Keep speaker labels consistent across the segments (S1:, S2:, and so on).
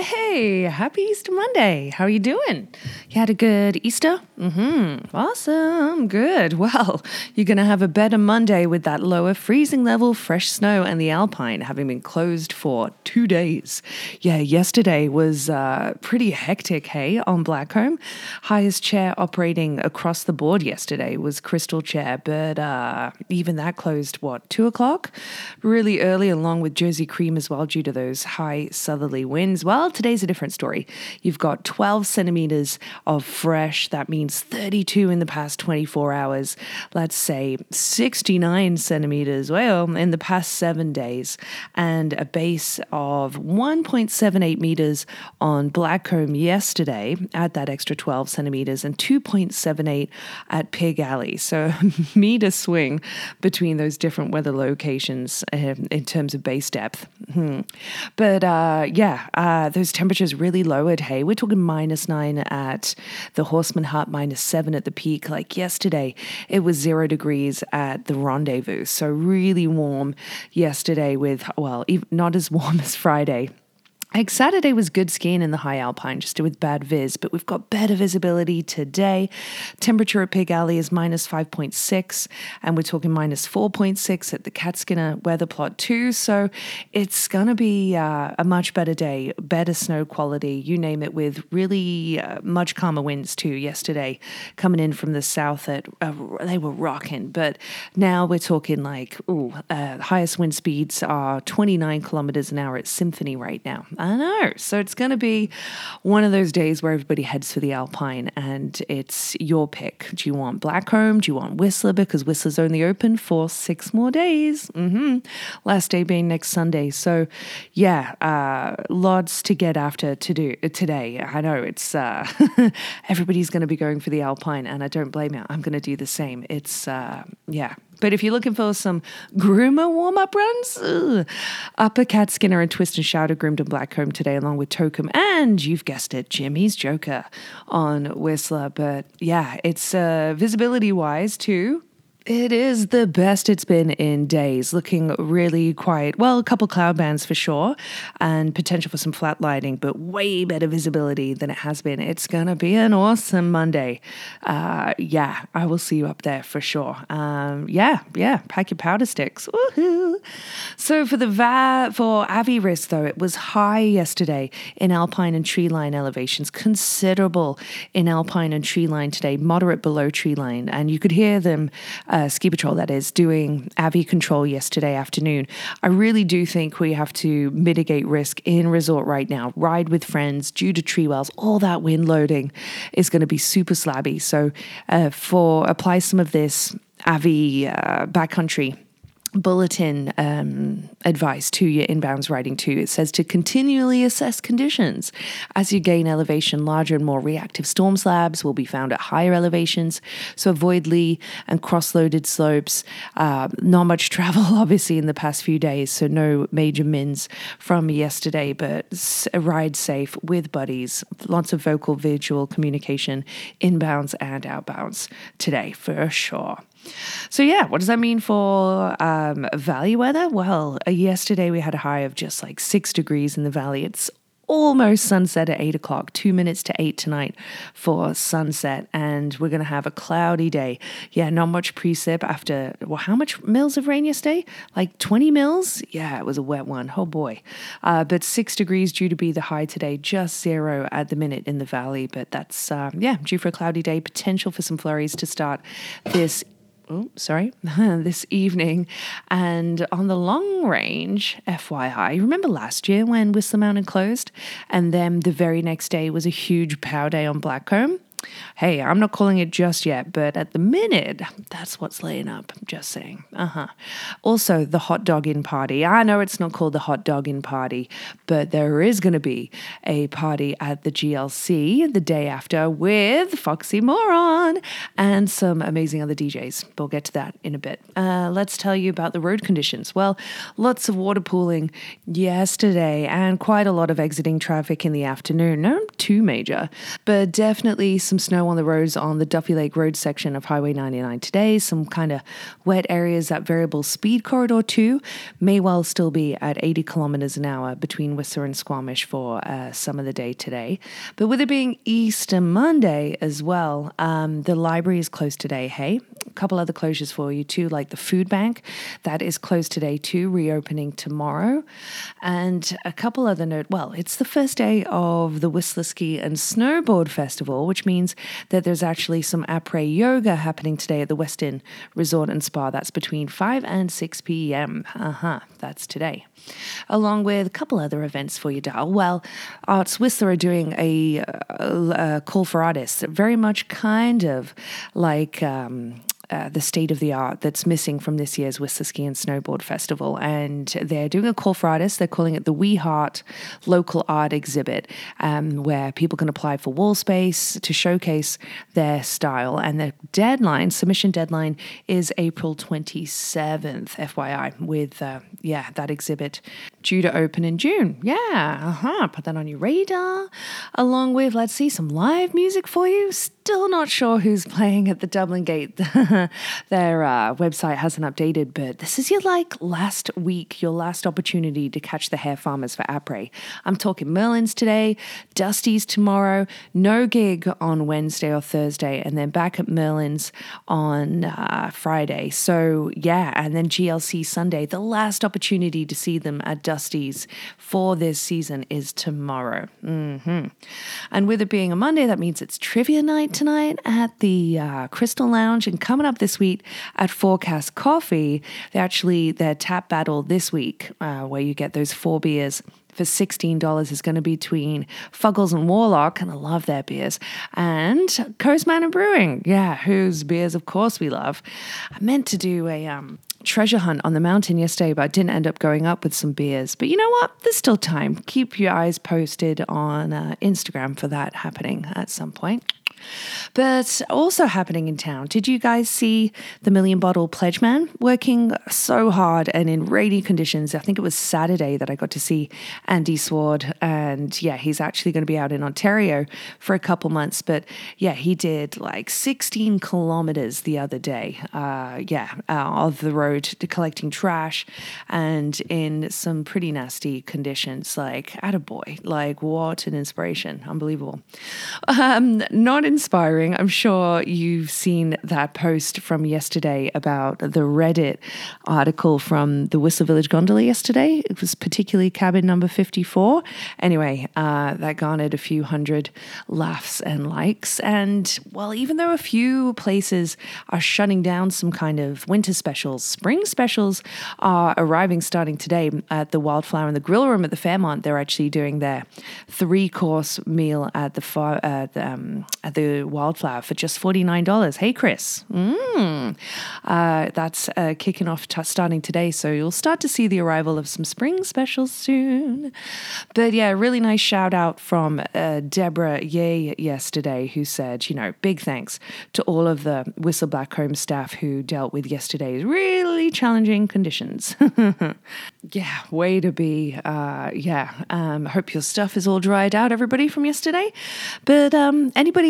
S1: Hey, happy Easter Monday. How are you doing? You had a good Easter? Mm-hmm. Awesome. Good. Well, you're going to have a better Monday with that lower freezing level, fresh snow, and the Alpine having been closed for two days. Yeah, yesterday was uh, pretty hectic, hey, on Blackcomb. Highest chair operating across the board yesterday was Crystal Chair, but uh, even that closed, what, two o'clock? Really early, along with Jersey Cream as well, due to those high southerly winds. Well, today's a different story. You've got 12 centimeters of fresh. That means 32 in the past 24 hours. Let's say 69 centimeters, well, in the past seven days. And a base of 1.78 meters on Blackcomb yesterday at that extra 12 centimeters and 2.78 at Pig Alley. So, meter swing between those different weather locations um, in terms of base depth. Hmm. But uh, yeah, uh, those temperatures really lowered. Hey, we're talking minus nine at the Horstman Hut minus seven at the peak. Like yesterday, it was zero degrees at the rendezvous. So really warm yesterday with, well, not as warm as Friday. Like Saturday was good skiing in the high alpine, just with bad vis, but we've got better visibility today. Temperature at Pig Alley is minus 5.6, and we're talking minus 4.6 at the Catskinner weather plot too. So it's going to be uh, a much better day, better snow quality, you name it, with really uh, much calmer winds too. Yesterday, coming in from the south, at uh, they were rocking, but now we're talking like, ooh, uh, highest wind speeds are 29 kilometers an hour at Symphony right now. I know. So it's going to be one of those days where everybody heads for the Alpine and it's your pick. Do you want Blackcomb? Do you want Whistler? Because Whistler's only open for six more days. Mm-hmm. Last day being next Sunday. So, yeah, uh, lots to get after to do today. I know it's uh, everybody's going to be going for the Alpine, and I don't blame you. I'm going to do the same. It's, uh, yeah, but if you're looking for some groomer warm up runs, ugh, Upper Catskinner and Twist and Shout are groomed in Blackcomb today, along with Tokum and you've guessed it, Jimmy's Joker on Whistler. But yeah, it's uh, visibility wise too. It is the best it's been in days, looking really quiet. Well, a couple cloud bands for sure, and potential for some flat lighting, but way better visibility than it has been. It's going to be an awesome Monday. Uh, yeah, I will see you up there for sure. Um, yeah, yeah, pack your powder sticks. Woohoo! So for the va- for Avi risk though, it was high yesterday in alpine and tree line elevations, considerable in alpine and tree line today, moderate below tree line, and you could hear them ski patrol that is doing avi control yesterday afternoon. I really do think we have to mitigate risk in resort right now. Ride with friends due to tree wells all that wind loading is going to be super slabby. So uh, for apply some of this avi uh, backcountry bulletin um, advice to your inbounds riding too. It says to continually assess conditions. As you gain elevation, larger and more reactive storm slabs will be found at higher elevations. So avoid lee and cross-loaded slopes. Uh, not much travel, obviously, in the past few days, so no major mins from yesterday, but ride safe with buddies. Lots of vocal visual communication inbounds and outbounds today for sure. So, yeah, what does that mean for um, valley weather? Well, yesterday we had a high of just like six degrees in the valley. It's almost sunset at eight o'clock, two minutes to eight tonight for sunset, and we're going to have a cloudy day. Yeah, not much precip after, well, how much mils of rain yesterday? Like 20 mils? Yeah, it was a wet one. Oh boy. Uh, but six degrees due to be the high today, just zero at the minute in the valley, but that's, um, yeah, due for a cloudy day, potential for some flurries to start this oh, sorry, this evening. And on the long range, FYI, remember last year when Whistler Mountain closed? And then the very next day was a huge pow day on Blackcomb? Hey, I'm not calling it just yet, but at the minute, that's what's laying up. I'm Just saying. Uh huh. Also, the hot dog in party. I know it's not called the hot dog in party, but there is going to be a party at the GLC the day after with Foxy Moron and some amazing other DJs. We'll get to that in a bit. Uh, let's tell you about the road conditions. Well, lots of water pooling yesterday and quite a lot of exiting traffic in the afternoon. No too major, but definitely some snow on the roads on the Duffy Lake Road section of Highway 99 today. Some kind of wet areas at variable speed corridor 2 may well still be at 80 kilometers an hour between Whistler and Squamish for uh, some of the day today. But with it being Easter Monday as well, um, the library is closed today. Hey, a couple other closures for you too, like the food bank that is closed today too, reopening tomorrow. And a couple other note, well, it's the first day of the Whistler Ski and Snowboard Festival, which means that there's actually some après yoga happening today at the Westin Resort and Spa. That's between 5 and 6 p.m. Uh huh, that's today. Along with a couple other events for you, Dal. Well, Arts Whistler are doing a, a, a call for artists, very much kind of like. Um, uh, the state of the art that's missing from this year's Whistler Ski and Snowboard Festival. And they're doing a call for artists. They're calling it the We Heart Local Art Exhibit, um, where people can apply for wall space to showcase their style. And the deadline, submission deadline, is April 27th, FYI, with, uh, yeah, that exhibit due to open in June. Yeah, uh huh. Put that on your radar. Along with, let's see, some live music for you. Still not sure who's playing at the Dublin Gate. Their uh, website hasn't updated, but this is your like last week, your last opportunity to catch the Hairfarmers for Après. I'm talking Merlin's today, Dusty's tomorrow, no gig on Wednesday or Thursday, and then back at Merlin's on uh, Friday. So, yeah, and then GLC Sunday. The last opportunity to see them at Dusty's for this season is tomorrow. Mm-hmm. And with it being a Monday, that means it's trivia night tonight at the uh, Crystal Lounge. And coming up this week at Forecast Coffee, they actually their tap battle this week, uh, where you get those four beers for $16 is going to be between Fuggles and Warlock, and I love their beers, and Coast Mountain Brewing, yeah, whose beers, of course, we love. I meant to do a um, treasure hunt on the mountain yesterday, but I didn't end up going up with some beers. But you know what? There's still time. Keep your eyes posted on uh, Instagram for that happening at some point. But also happening in town, did you guys see the Million Bottle Pledge Man working so hard and in rainy conditions? I think it was Saturday that I got to see Andy Sward. And yeah, he's actually going to be out in Ontario for a couple months. But yeah, he did like 16 kilometers the other day. Uh, yeah, uh, of the road to collecting trash and in some pretty nasty conditions. Like, at a boy, like, what an inspiration. Unbelievable. Um, not inspiring. I'm sure you've seen that post from yesterday about the Reddit article from the Whistler Village Gondola yesterday. It was particularly cabin number 54. Anyway, uh, that garnered a few hundred laughs and likes. And well, even though a few places are shutting down some kind of winter specials, spring specials are arriving starting today at the Wildflower and the Grill Room at the Fairmont. They're actually doing their three course meal at the, far, uh, the um, at the Wildflower for just $49. Hey, Chris. Mm. Uh, that's uh, kicking off, t- starting today. So you'll start to see the arrival of some spring specials soon. But yeah, really nice shout out from uh, Deborah Yay yesterday, who said, you know, big thanks to all of the Whistler Blackcomb staff who dealt with yesterday's really challenging conditions. yeah, way to be. Uh, yeah, um, hope your stuff is all dried out, everybody, from yesterday. But um, anybody,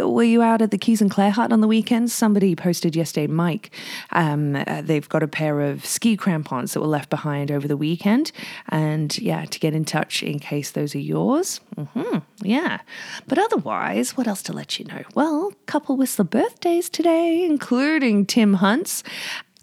S1: were you out at the Kees and Claire Hut on the weekend? Somebody posted yesterday, Mike. Um, uh, they've got a pair of ski crampons that were left behind over the weekend. And yeah, to get in touch in case those are yours. Mm-hmm, yeah. But otherwise, what else to let you know? Well, couple Whistler birthdays today, including Tim Hunt's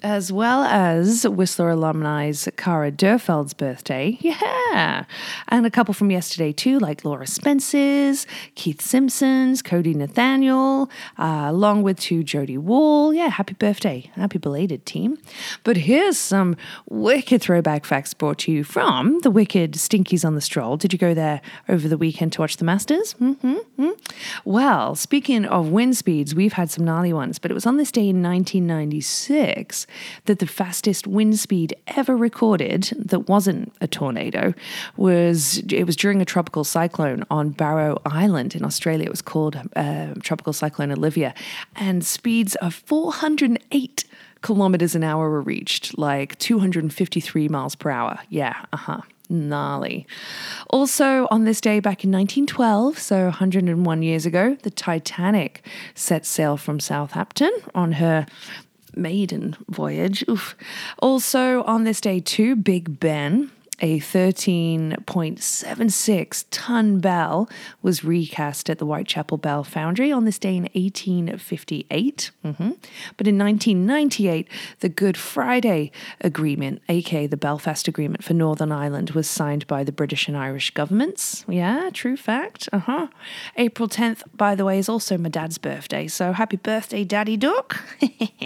S1: as well as Whistler alumni's Cara Durfeld's birthday. Yeah. And a couple from yesterday too, like Laura Spence's, Keith Simpson's, Cody Nathaniel, uh, along with to Jody Wall. Yeah, happy birthday. Happy belated team. But here's some wicked throwback facts brought to you from the wicked Stinkies on the Stroll. Did you go there over the weekend to watch the Masters? Mm-hmm. Well, speaking of wind speeds, we've had some gnarly ones, but it was on this day in 1996 that the fastest wind speed ever recorded that wasn't a tornado was it was during a tropical cyclone on Barrow Island in Australia. It was called uh, Tropical Cyclone Olivia, and speeds of 408 kilometers an hour were reached, like 253 miles per hour. Yeah, uh huh gnarly. Also, on this day back in 1912, so 101 years ago, the Titanic set sail from Southampton on her maiden voyage. Oof. Also, on this day, too, Big Ben a 13.76 ton bell was recast at the Whitechapel Bell Foundry on this day in 1858. Mm-hmm. But in 1998, the Good Friday Agreement, aka the Belfast Agreement for Northern Ireland, was signed by the British and Irish governments. Yeah, true fact. Uh huh. April 10th, by the way, is also my dad's birthday. So happy birthday, Daddy Duck.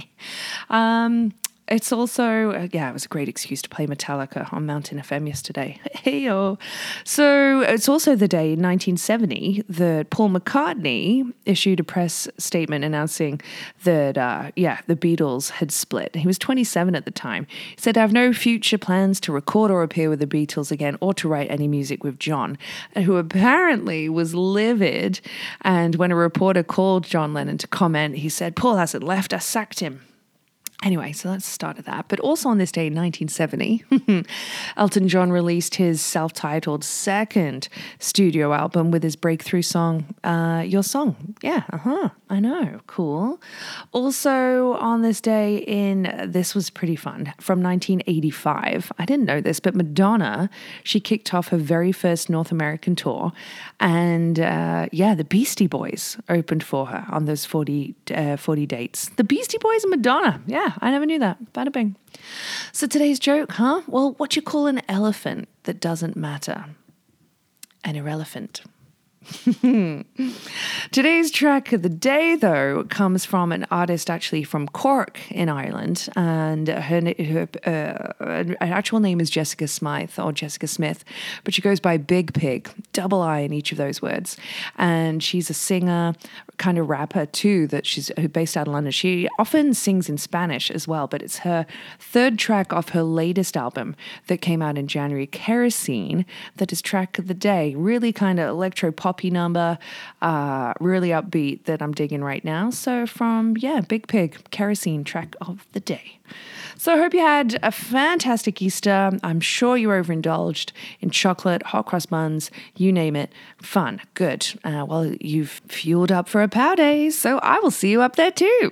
S1: um, it's also, uh, yeah, it was a great excuse to play Metallica on Mountain FM yesterday. hey, oh, So it's also the day in 1970 that Paul McCartney issued a press statement announcing that, uh, yeah, the Beatles had split. He was 27 at the time. He said, I have no future plans to record or appear with the Beatles again or to write any music with John, who apparently was livid. And when a reporter called John Lennon to comment, he said, Paul hasn't left, I sacked him. Anyway, so let's start at that. But also on this day in 1970, Elton John released his self titled second studio album with his breakthrough song, uh, Your Song. Yeah, uh huh. I know. Cool. Also on this day in, this was pretty fun, from 1985. I didn't know this, but Madonna, she kicked off her very first North American tour. And uh, yeah, the Beastie Boys opened for her on those 40, uh, 40 dates. The Beastie Boys and Madonna. Yeah. I never knew that. Bada bing. So today's joke, huh? Well, what you call an elephant that doesn't matter? An irrelevant. Today's track of the day, though, comes from an artist actually from Cork in Ireland, and her, her uh, actual name is Jessica Smythe or Jessica Smith, but she goes by Biig Piig, double I in each of those words, and she's a singer, kind of rapper too. That she's based out of London. She often sings in Spanish as well, but it's her third track off her latest album that came out in January, Kerosene, that is track of the day. Really kind of electro pop poppy number, uh, really upbeat that I'm digging right now. So from, yeah, Biig Piig, Kerosene track of the day. So I hope you had a fantastic Easter. I'm sure you overindulged in chocolate, hot cross buns, you name it. Fun, good. Uh, well, you've fueled up for a pow day, so I will see you up there too.